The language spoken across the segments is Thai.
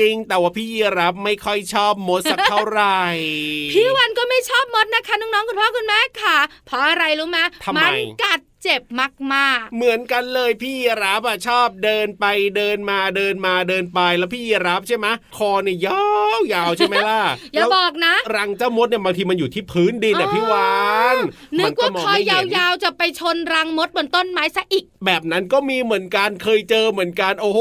ริง ๆ แต่ว่าพี่ยีรับไม่ค่อยชอบมดสักเท่าไหร่ พี่วันก็ไม่ชอบมดนะคะน้องๆคุณพ่อคุณแม่ค่ะ เพราะอะไรรู้ไหมทำไมมันกัดเจ็บมากเหมือนกันเลยพี่ยีรับอะชอบเดินไปเดินมาเดินมาเดินไปแล้วพี่ยีรับใช่ไหมคอเนี่ยยาวยาวใช่ไหมล่ะๆอย่าแล้วบอกนะ รังเจ้ามดเนี่ยบางทีมันอยู่ที่พื้นดินอะพี่วาน นึมักว่ามงคอไม่ยเห็นาวๆจะไปชนรังมดบนต้นไม้ซะอีก แบบนั้นก็มีเหมือนกันเคยเจอเหมือนกันโอ้โห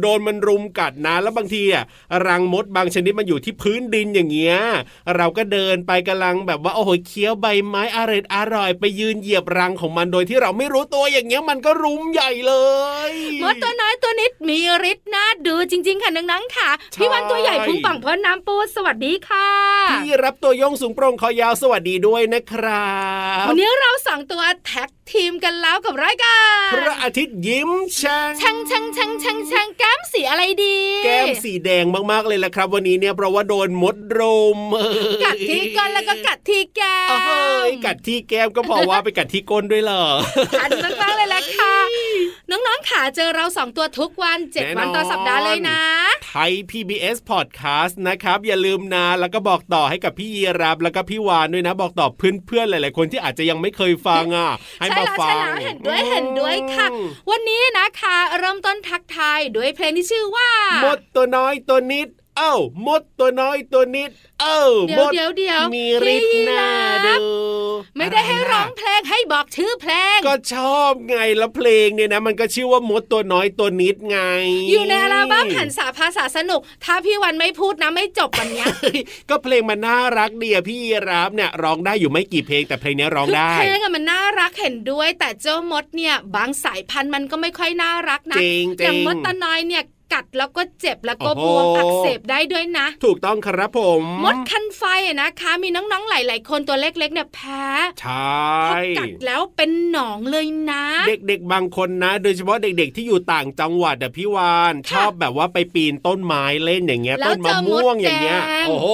โดนมันรุมกัดนะแล้วบางทีอะรังมดบางชนิดมันอยู่ที่พื้นดินอย่างเงี้ยเราก็เดินไปกำลังแบบว่าโอ้โหเคี้ยวใบไม้อร่อยอร่อยไปยืนเหยียบรังของมันโดยที่เราไม่รู้ตัวอย่างเงี้ยมันก็รุมใหญ่เลยมดตัวน้อยตัวนิดมีฤทธิ์นะดูจริง ๆ ค่ะน้องๆค่ะใช่พี่วันตัวใหญ่พุงปังเพราะน้ำปูสวัสดีค่ะพี่รับตัวโยงสูงโปร่งคอยาวสวัสดีด้วยนะครับวันนี้เราสองตัวแท็กทีมกันแล้วกับรายการพระอาทิตย์ยิ้มช่างช่างช่างช่างช่างช่างแก้มสีอะไรดี แก้มสีแดงมากๆเลยแหละครับ วันนี้เนี่ยเพราะว่าโดนมดรุมกัดที่ก้นแล้วก็กัดที่แก้เอ้ยมกัดที่แก้มก็พอว่าไปกัดที่ก้นด้วยเหรอขันมากๆเลยแหละค่ะน้องๆขาเจอเราสองตัวทุกวันเจ็ดแน่นอนวันต่อสัปดาห์เลยนะไทย PBS Podcast นะครับ อย่าลืมนะแล้วก็บอกต่อให้กับพี่ยีรับแล้วก็พี่วานด้วยนะ บอกต่อเพื่อนๆหลายๆคนที่อาจจะยังไม่เคยฟังอะให้ใช่มาแล้วฟัใช่งแล้วเห็นด้วยเห็นด้วยค่ะอืมวันนี้นะคะ เริ่มต้นทักทายด้วยเพลงที่ชื่อว่ามดตัวน้อยตัวนิด เอ้ามดตัวน้อยตัวนิด เอ้าเดี๋มยวดเดี๋ยวเดี๋ยวมีฤทธิ์พี่น่ารับดูไม่ได้ให้ะร้องนะเพลงให้บอกชื่อเพลง ก็ชอบไงแล้วเพลงเนี่ยนะ มันก็ชื่อว่ามดตัวน้อยตัวนิดไง อยู่ในอัลบั้มหันสาภาษาสนุก ถ้าพี่วันไม่พูดนะไม่จบวันเนี้ยเฮ้ยก็เพลงมันน่ารักดีอะพี่ยีรับเนี่ยร้องได้อยู่ไม่กี่เพลงแต่เพลงเนี้ยร้องคือได้เพลงอะมันน่ารักเห็นด้วย แต่เจ้ามดเนี่ยบางสายพันธุ์มันก็ไม่ค่อยน่ารักนะจริงอย่างจริงมดตาน้อยเนี่ยกั ดแล้วก็เจ็บแล้วก็โอ้บโหวมอักเสบได้ด้วยนะ ถูกต้องครับผม มดคันไฟอะนะคะ มีน้องๆหลาย ๆ คนตัวเล็กๆเนี่ยแพ้ใช่พอกัดแล้วเป็นหนองเลยนะ เด็กๆบางคนนะ โดยเฉพาะเด็กๆที่อยู่ต่างจังหวัดอะพี่วานชค่ะอบแบบว่าไปปีนต้นไม้เล่นอย่างเงี้ยแล้วต้นมะม่วงอย่างเงี้ยเจอมดแดงโอ้โห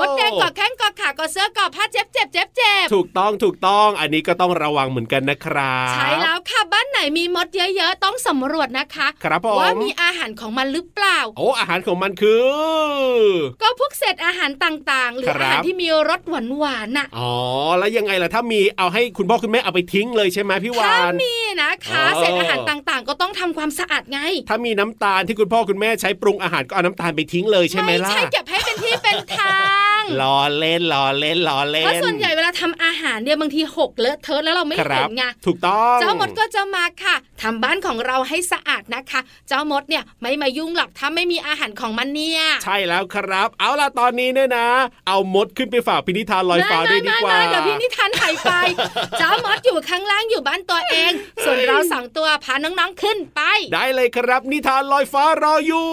มดแดงกอดแข้งกอดขากอดเสื้อกอดผ้าเจ็บเจ็บเจ็บเจ็บถูกต้องถูกต้องอันนี้ก็ต้องระวังเหมือนกันนะครับใช่แล้วค่ะบ้านไหนมีมดเยอะๆต้องสำรวจนะคะครับผมว่ามีอาหารของมันหรือเปล่า โอ้อาหารของมันคือ ก็พวกเศษอาหารต่างๆ หรือครับอาหารที่มีรสหวานๆน่ะอ๋อแล้วยังไงล่ะถ้ามีเอาให้คุณพ่อคุณแม่เอาไปทิ้งเลยใช่ไหมพี่วาถ้านมีนะคะอ๋อเศษอาหารต่างๆ ก็ต้องทำความสะอาดไง ถ้ามีน้ำตาลที่คุณพ่อคุณแม่ใช้ปรุงอาหารก็เอาน้ำตาลไปทิ้งเลยใช่ไหมล่ะใช่เก็บให้ เป็นที่เป็นทางล้อเล่นล้อเล่นล้อเล่นเพราะส่วนใหญ่เวลาทำอาหารเนี่ยบางทีหกเลอะเทอะแล้วเราไม่ครัเห็บนไงถูกต้องเจ้ามดก็จะมาค่ะทำบ้านของเราให้สะอาดนะคะ เจ้ามดเนี่ยไม่มายุ่งหรอกถ้าไม่มีอาหารของมันเนี่ยใช่แล้วครับ เอาล่ะตอนนี้เนี่ยนะ เอามดขึ้นไปฝากพินิธานลอยฟ้าด้วยดีกว่าไม่ไม่ไม่เดี๋ยวพี่นิทานหายไปเจ้ามดอยู่ข้างล่างอยู่บ้านตัวเอง ส่วนเราสองตัวพาน้องๆขึ้นไป ได้เลยครับนิทานลอยฟ้ารออยู่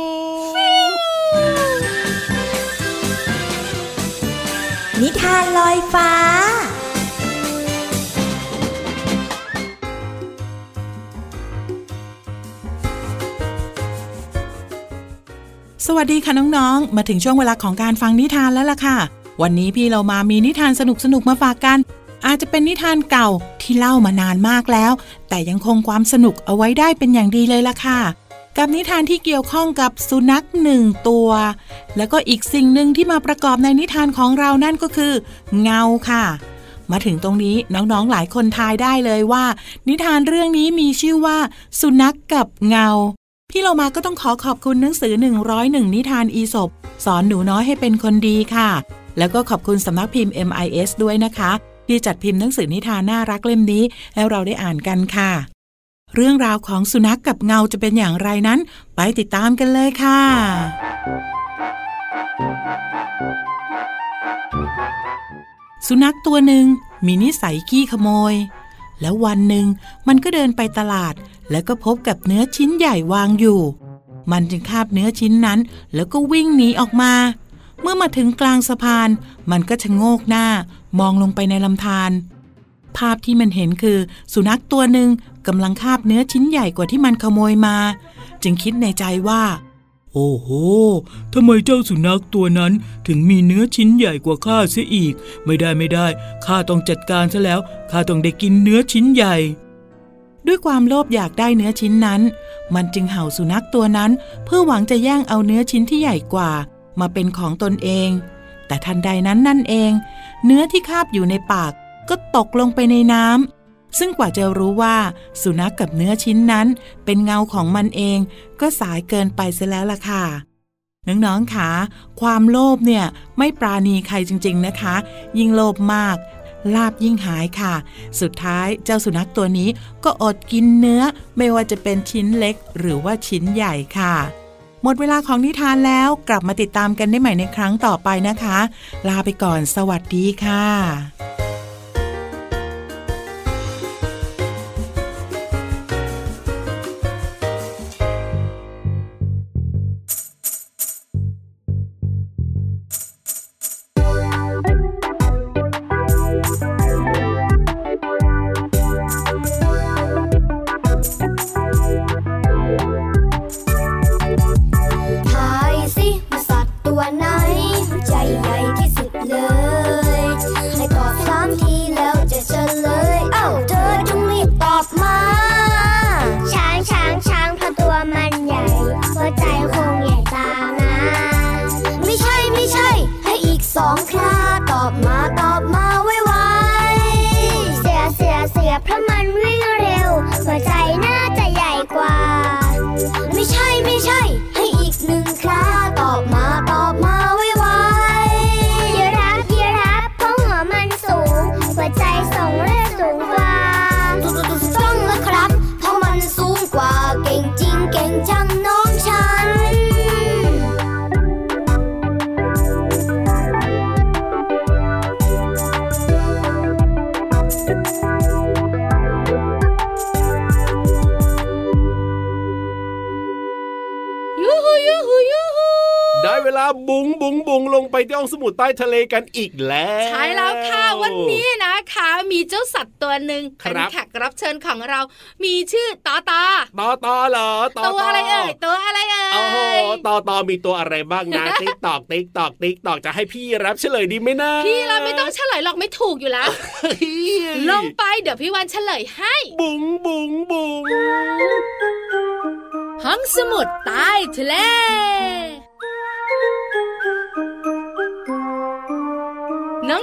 นิทานลอยฟ้า สวัสดีค่ะน้องๆ มาถึงช่วงเวลาของการฟังนิทานแล้วล่ะค่ะ วันนี้พี่เรามามีนิทานสนุกๆ มาฝากกัน อาจจะเป็นนิทานเก่าที่เล่ามานานมากแล้ว แต่ยังคงความสนุกเอาไว้ได้เป็นอย่างดีเลยล่ะค่ะ กับนิทานที่เกี่ยวข้องกับสุนัขหนึ่งตัว แล้วก็อีกสิ่งหนึ่งที่มาประกอบในนิทานของเรานั่นก็คือ เงาค่ะ มาถึงตรงนี้น้องๆหลายคนทายได้เลยว่า นิทานเรื่องนี้มีชื่อว่า สุนัขกกับเงา พี่เรามาก็ต้องขอขอบคุณหนังสือ 101 นิทานอีสบสอนหนูน้อยให้เป็นคนดีค่ะ แล้วก็ขอบคุณสำนักพิมพ์ MIS ด้วยนะคะที่จัดพิมพ์หนังสือนิทานน่ารักเล่มนี้ให้เราได้อ่านกันค่ะ เรื่องราวของสุนัขกกับเงาจะเป็นอย่างไรนั้น ไปติดตามกันเลยค่ะ สุนัขตัวหนึ่งมีนิสัยขี้ขโมย แล้ววันหนึ่งมันก็เดินไปตลาด แล้วก็พบกับเนื้อชิ้นใหญ่วางอยู่ มันจึงคาบเนื้อชิ้นนั้น แล้วก็วิ่งหนีออกมา เมื่อมาถึงกลางสะพาน มันก็ชะโงกหน้ามองลงไปในลำธาร ภาพที่มันเห็นคือ สุนัขตัวหนึ่งกำลังคาบเนื้อชิ้นใหญ่กว่าที่มันขโมยมา จึงคิดในใจว่า โอ้โหทำไมเจ้าสุนัขตัวนั้นถึงมีเนื้อชิ้นใหญ่กว่าข้าเสียอีก ไม่ได้ไม่ได้ข้าต้องจัดการซะแล้วข้าต้องได้กินเนื้อชิ้นใหญ่ด้วยความโลภอยากได้เนื้อชิ้นนั้น มันจึงเห่าสุนัขตัวนั้น เพื่อหวังจะแย่งเอาเนื้อชิ้นที่ใหญ่กว่า มาเป็นของตนเอง แต่ทันใดนั้นนั่นเอง เนื้อที่คาบอยู่ในปาก ก็ตกลงไปในน้ำซึ่งกว่าจะรู้ว่า สุนัขกกับเนื้อชิ้นนั้น เป็นเงาของมันเอง ก็สายเกินไปเสียแล้วล่ะค่ะน้องๆคะความโลภเนี่ยไม่ปราณีใครจริง ๆนะคะ ยิ่งโลภมาก ลาบยิ่งหายค่ะ สุดท้ายเจ้าสุนัขตัวนี้ก็อดกินเนื้อ ไม่ว่าจะเป็นชิ้นเล็กหรือว่าชิ้นใหญ่ค่ะ หมดเวลาของนิทานแล้วกลับมาติดตามกันได้ใหม่ในครั้งต่อไปนะคะ ลาไปก่อนสวัสดีค่ะ บุงบุงบุงลงไปที่ห้องสมุดใต้ทะเลกันอีกแล้ว ใช่แล้วค่ะวันนี้นะคะ มีเจ้าสัตว์ตัวหนึ่งครัเป็นบแขกรับเชิญของเรา มีชื่อตอตอต่อต่อเหรอต่อตัวอะไรเอ่ยตัวอะไรเอ่ยโอ้โหต่อต่อมีตัวอะไรบ้างนะติ๊กตอกติ๊กตอกติ๊กตอกจะให้พี่รับเฉลยดีไหมนะพี่เราไม่ต้องเฉลยหรอกไม่ถูกอยู่แล้วเฮ้ยลงไปเดี๋ยวพี่วันเฉลยให้ บุงบุงบุงห้องสมุดใต้ทะเล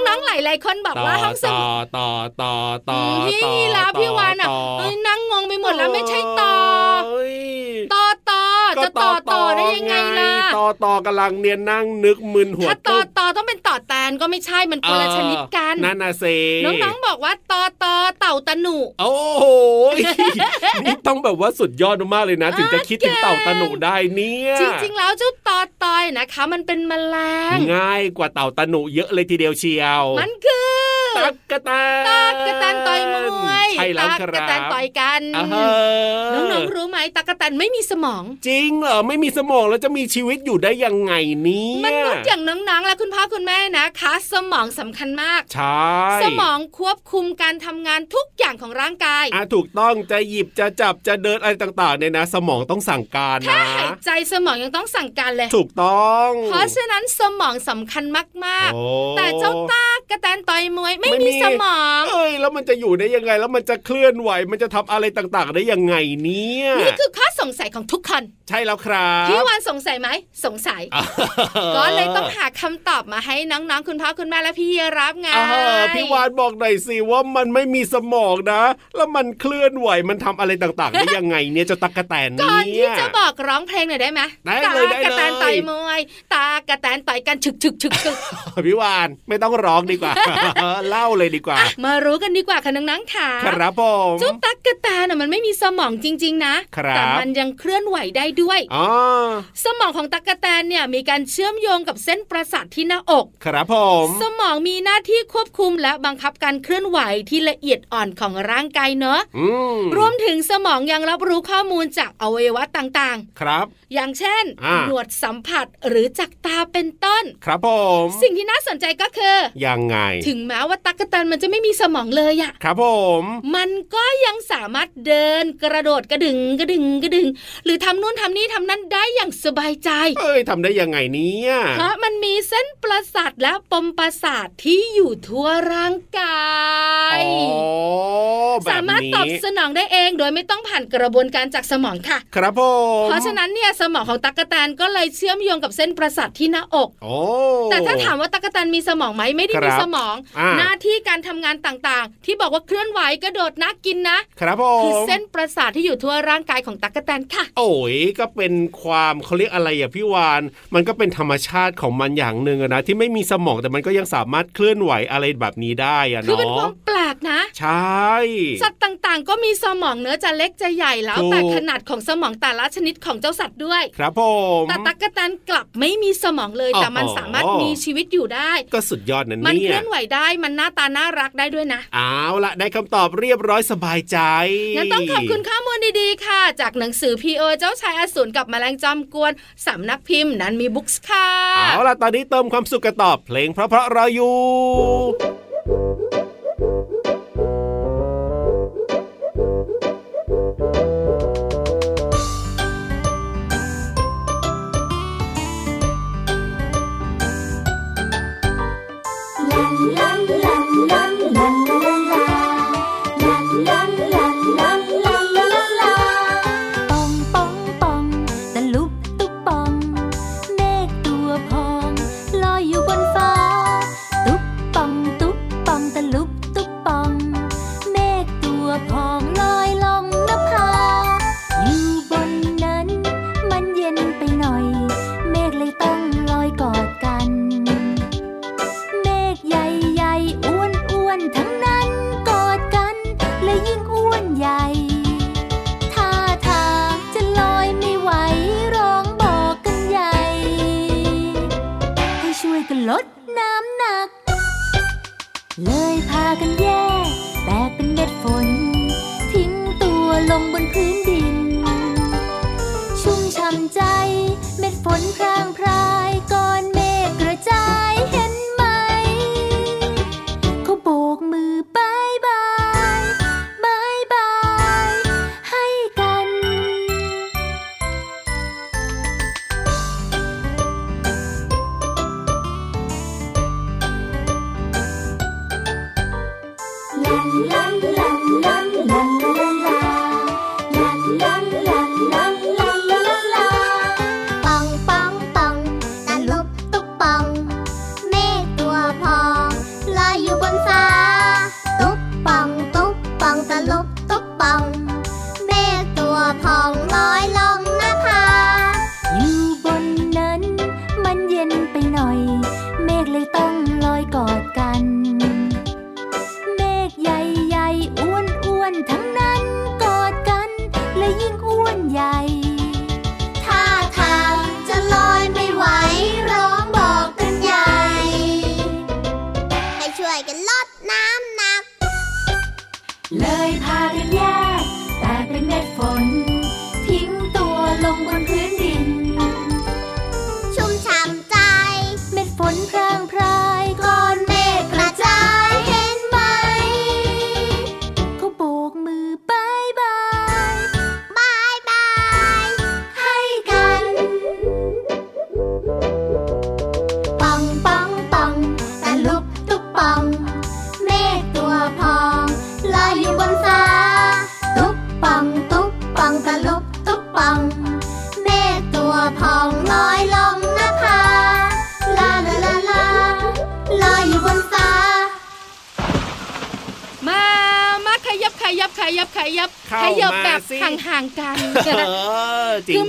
น้องๆหลายๆคนบอกต่อว่าห้องสต่อมุดต่อต่อต่อมพี่ต่อลาพี่วานอะต่เอ้ยนั่งงงไปหมดแล้วไม่ใช่ต่อเฮ้ยต่อต่อจะต่อต่อได้ยังไงล่ะ ต่อต่อกำลังเนี่ยนั่งนึกมึนหัวถ้าต่อตุ๊บต่อต้องเป็นต่อแตนก็ไม่ใช่มันคนละชนิดกันนั่นน่ะเซน้องๆบอกว่าต่อต่อเต่าตะหนุโอ้โหนี่ต้องแบบว่าสุดยอดมากเลยนะ ถึงจะคิดถึงเต่าตะหนุได้เนี่ยจริงๆแล้วเจ้าต่อตอยนะคะ มันเป็นแมลงง่ายกว่าเต่าตะหนุเยอะเลยทีเดียวเชียว มันคือตักกะแตนตักกะแตนต่อยมวยใช่แล้วคตักรักะบแตนต่อยกันอ่าฮะน้องๆรู้ไหมตักกะแตนไม่มีสมอง จริงเหรอไม่มีสมองแล้วจะมีชีวิตอยู่ได้ยังไงเนี่ยมนุษย์อย่างน้องๆและคุณพ่อคุณแม่นะคะ สมองสำคัญมากใช่สมองควบคุมการทำงานทุกอย่างของร่างกายอะถูกต้องจะหยิบจะจับจะเดินอะไรต่างๆเนี่ยนะ สมองต้องสั่งการแค่นะหายใจสมองยังต้องสั่งการเลย ถูกต้อง เพราะฉะนั้นสมองสำคัญมากโอ้ๆแต่เจ้าตา กระแตนต่อยมวยไม่ไม่มีมีสมองเอ้ยแล้วมันจะอยู่ได้ยังไง แล้วมันจะเคลื่อนไหว มันจะทำอะไรต่างๆ ได้ยังไงเนี่ยนี่คือข้อสงสัยของทุกคนใช่แล้วครับพี่วานสงสัยไหมสงสัยก็เลยต้องหาคำตอบมาให้น้องๆคุณพ่อคุณแม่และพี่รับไงอ่าพี่วานบอกหน่อยสิว่ามันไม่มีสมองนะ แล้วมันเคลื่อนไหวมันทำอะไรต่างๆได้ยังไงเนี่ยเจะตักกะแตนก่เนี่อนที่ยจะบอกร้องเพลงหน่อยได้ไหมได้เลยได้เลยตากระแตนต่อยมวย ตากระแตนต่อยกันฉึกฉึกฉึกฉึกพี่วานไม่ต้องร้องดีกว่า เล่าเลยดีกว่าอะมารู้กันดีกว่าค่ะน้องๆค่ะครับผมเจ้าตักกะแตนน่ะมันไม่มีสมองจริง ๆ นะครับแต่มันยังเคลื่อนไหวได้ด้วยอ๋อสมองของตักกะแตนเนี่ยมีการเชื่อมโยงกับเส้นประสาทที่หน้าอก ครับผม สมองมีหน้าที่ควบคุมและบังคับการเคลื่อนไหวที่ละเอียดอ่อนของร่างกายเนอะอืมรวมถึงสมองยังรับรู้ข้อมูลจากอวัยวะต่างครับๆอย่างเช่นอ่าหนวดสัมผัสหรือจากตาเป็นต้น ครับผม สิ่งที่น่าสนใจก็คือ ยังไง ถึงแม้ว่าตักกะแตนมันจะไม่มีสมองเลยอะครับผม มันก็ยังสามารถเดินกระโดดกระดึงกระดึงกระดึง หรือทำนู่นทำนี่ทำนั่นได้อย่างสบายใจ เอ้ยทำได้ยังไงเนี่ยเพราะมันมีเส้นประสาทและปมประสาทที่อยู่ทั่วร่างกายอ๋อแบบสามารถนี้ตอบสนองได้เองโดยไม่ต้องผ่านกระบวนการจากสมองค่ะ ครับผมเพราะฉะนั้นเนี่ยสมองของตั๊กแตนก็เลยเชื่อมโยงกับเส้นประสาทที่หน้าอกโอ้แต่ถ้าถามว่าตั๊กแตนมีสมองไหมไม่ได้ครับมีสมองอ่าหน้าที่การทำงานต่างๆ ที่บอกว่าเคลื่อนไหวกระโดดนะกินนะครับผมคือเส้นประสาทที่อยู่ทั่วร่างกายของตั๊กแตนค่ะ โอ้ยก็เป็นความเขาเรียกอะไรอะพี่วาน มันก็เป็นธรรมชาติของมันอย่างหนึ่งอะนะที่ไม่มีสมองแต่มันก็ยังสามารถเคลื่อนไหวอะไรแบบนี้ได้อะคือเป็นคเนาะวามแปลกนะ ใช่สัตว์ต่างๆ ก็มีสมองเนื้อะจะเล็กจะใหญ่แล้วถูกแต่ขนาดของสมองแต่ละชนิดของเจ้าสัตว์ด้วย ครับผมแต่ตั๊กแตนกลับไม่มีสมองเลยอ๋อแต่มันสามารถมีชีวิตอยู่ได้ ก็สุดยอดนะมันเนี่เคยลื่อนไหวได้มันหน้าตาน่ารักได้ด้วยนะเอาละได้คำตอบเรียบร้อยสบายใจงั้นต้องขอบคุณข้อมูลดีๆค่ะ จากหนังสือพีโอเจ้าชายอสูรกับแมลงจอมกวนสำนักพิมพ์นั้นมีบุ๊กส์ค่ะเอาล่ะตอนนี้เติมความสุขกันต่อเพลงเพราะๆรออยู่ำหนัก เลยพากันแยกแตกเป็นเม็ดฝน ทิ้งตัวลงบนพื้นดิน ชุ่มช่ำใจ เม็ดฝนพรางพรายก่อน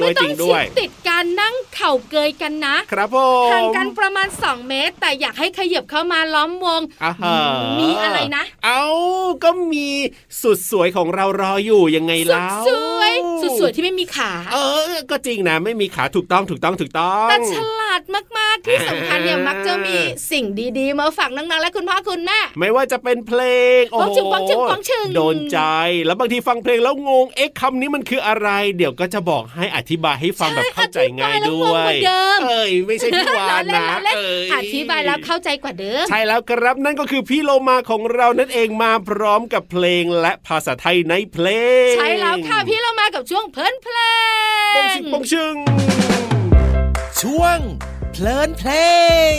你ม่จ่าเกยกันนะ ครับผมห่างกันประมาณ 2 เมตร แต่อยากให้ขยับเข้ามาล้อมวง มีอะไรนะ เอาก็มีสุดสวยของเรารออยู่ยังไงแล้ว สุดสวย สุดสวยที่ไม่มีขา เออ ก็จริงนะ ไม่มีขาถูกต้องถูกต้องถูกต้องแต่ฉลาดมากๆที่สำคัญเนี่ยมักจะมีสิ่งดีๆ มาฝากน้องๆและคุณพ่อคุณแม่ไม่ว่าจะเป็นเพลงโอ้โหโดนใจ แล้วบางทีฟังเพลงแล้วงงเอ๊ะคำนี้มันคืออะไร เดี๋ยวก็จะบอกให้อธิบายให้ฟังแบบเข้าใจง่ายด้วยด้วยเดิมเอ้ยไม่ใช่พี่วานนะเอ้ยอธิบายแล้วเข้าใจกว่าเดิมใช่แล้วครับนั่นก็คือพี่โลมาของเรานั่นเองมาพร้อมกับเพลงและภาษาไทยในเพลง ใช่แล้วค่ะพี่โลมากับช่วงเพลินเพลงปงชิงปงชิงช่วงเพลินเพลง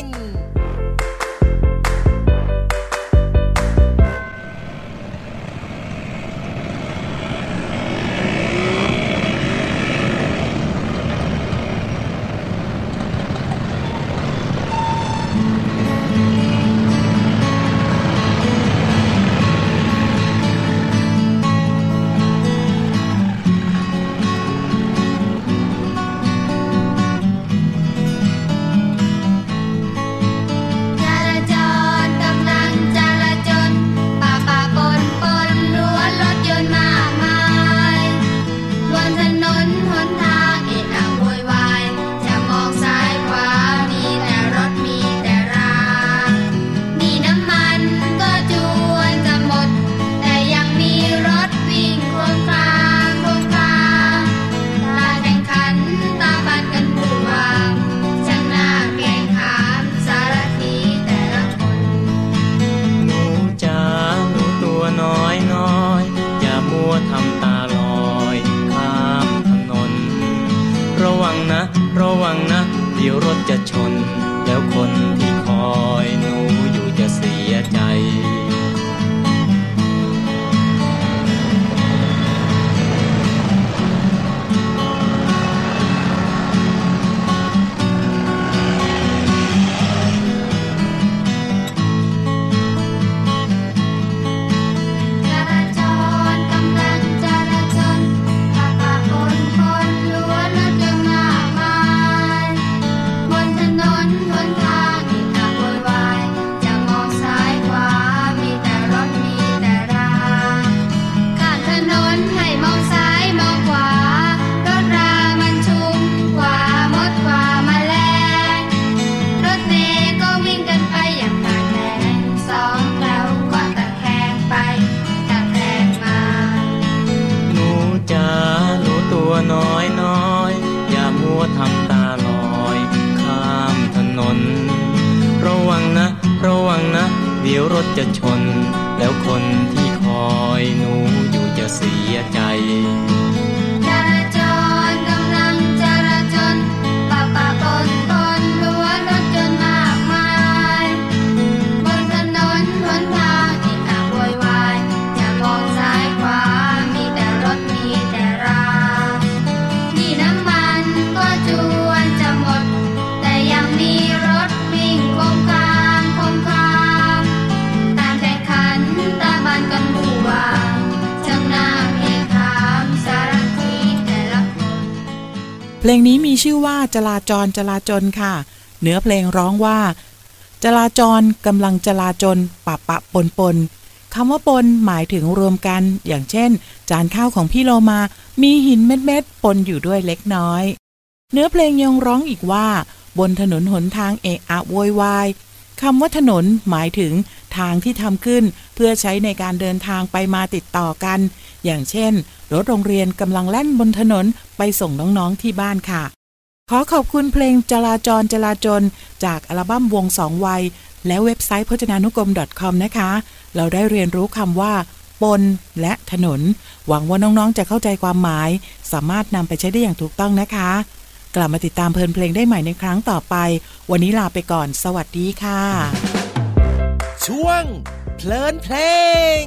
เดี๋ยวรถจะชนแล้วคน พลงนี้มีชื่อว่าจราจรจราจนค่ะ เนื้อเพลงร้องว่า จราจรกำลังจราจนปะปะปนปนคำว่าปนหมายถึงรวมกัน อย่างเช่น จานข้าวของพี่โลมา มีหินเม็ดๆปนอยู่ด้วยเล็กน้อย เนื้อเพลงยังร้องอีกว่า บนถนนหนทางเอะอะโวยวายคำว่าถนนหมายถึงทางที่ทำขึ้น เพื่อใช้ในการเดินทางไปมาติดต่อกัน อย่างเช่น รถโรงเรียนกำลังแล่นบนถนนไปส่งน้องๆที่บ้านค่ะ ขอขอบคุณเพลงจราจรจราจน จากอัลบั้มวงสองวัย และเว็บไซต์พจนานุกรม .com นะคะ เราได้เรียนรู้คำว่าปนและถนน หวังว่าน้องๆจะเข้าใจความหมาย สามารถนำไปใช้ได้อย่างถูกต้องนะคะ กลับมาติดตามเพลินเพลงได้ใหม่ในครั้งต่อไป วันนี้ลาไปก่อน สวัสดีค่ะ ช่วงเพลินเพลง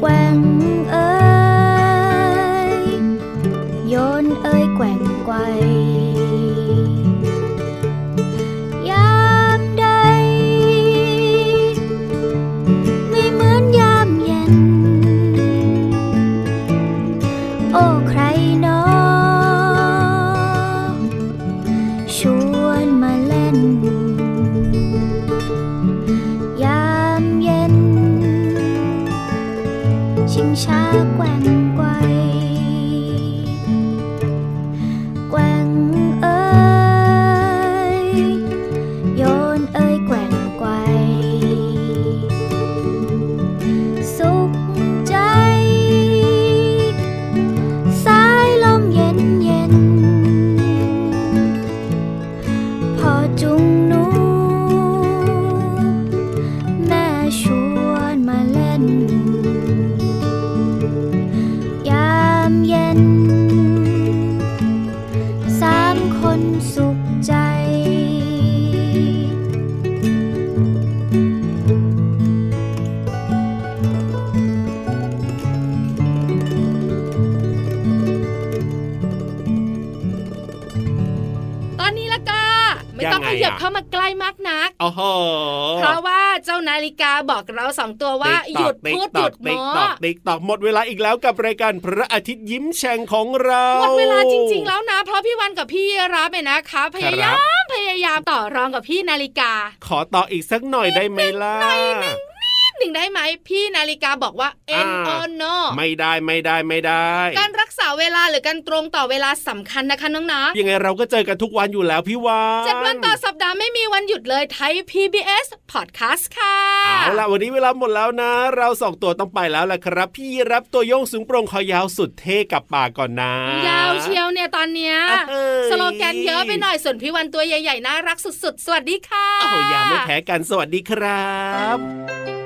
แก บอกเราสองตัวว่าหยุดพูดหยุดโมติ๊กตอกติ๊กตอกหมดเวลาอีกแล้วกับรายการพระอาทิตย์ยิ้มแฉ่งของเราหมดเวลาจริง ๆ แล้วนะ เพราะพี่วันกับพี่รับเนี่ยนะคะพยายามพยายามต่อรองกับพี่นาฬิกา ขอต่ออีกสักหน่อยได้ไหมล่ะ หนึ่งได้ไหมพี่นาฬิกาบอกว่า n อ่า o no ไม่ได้ไม่ได้ไม่ได้ การรักษาเวลาหรือการตรงต่อเวลาสำคัญนะคะน้องยังไงเราก็เจอกันทุกวันอยู่แล้วพี่วานๆเจ็ดวันต่อสัปดาห์ไม่มีวันหยุดเลยไทย PBS Podcast ค่ะ เอาล่ะวันนี้เวลาหมดแล้วนะ เราสองตัวต้องไปแล้วล่ะครับ พี่รับตัวโยงสูงโปร่งคอยาวสุดเท่กับปากก่อนนะ ยาวเชียวเนี่ยตอนเนี้ยเอ้ยสโลแกนเยอะไปหน่อยส่วนพี่วันตัวใหญ่ๆน่ารักสุดๆ สวัสดีค่ะโอ้โหอย่าไม่แพ้กันสวัสดีครับ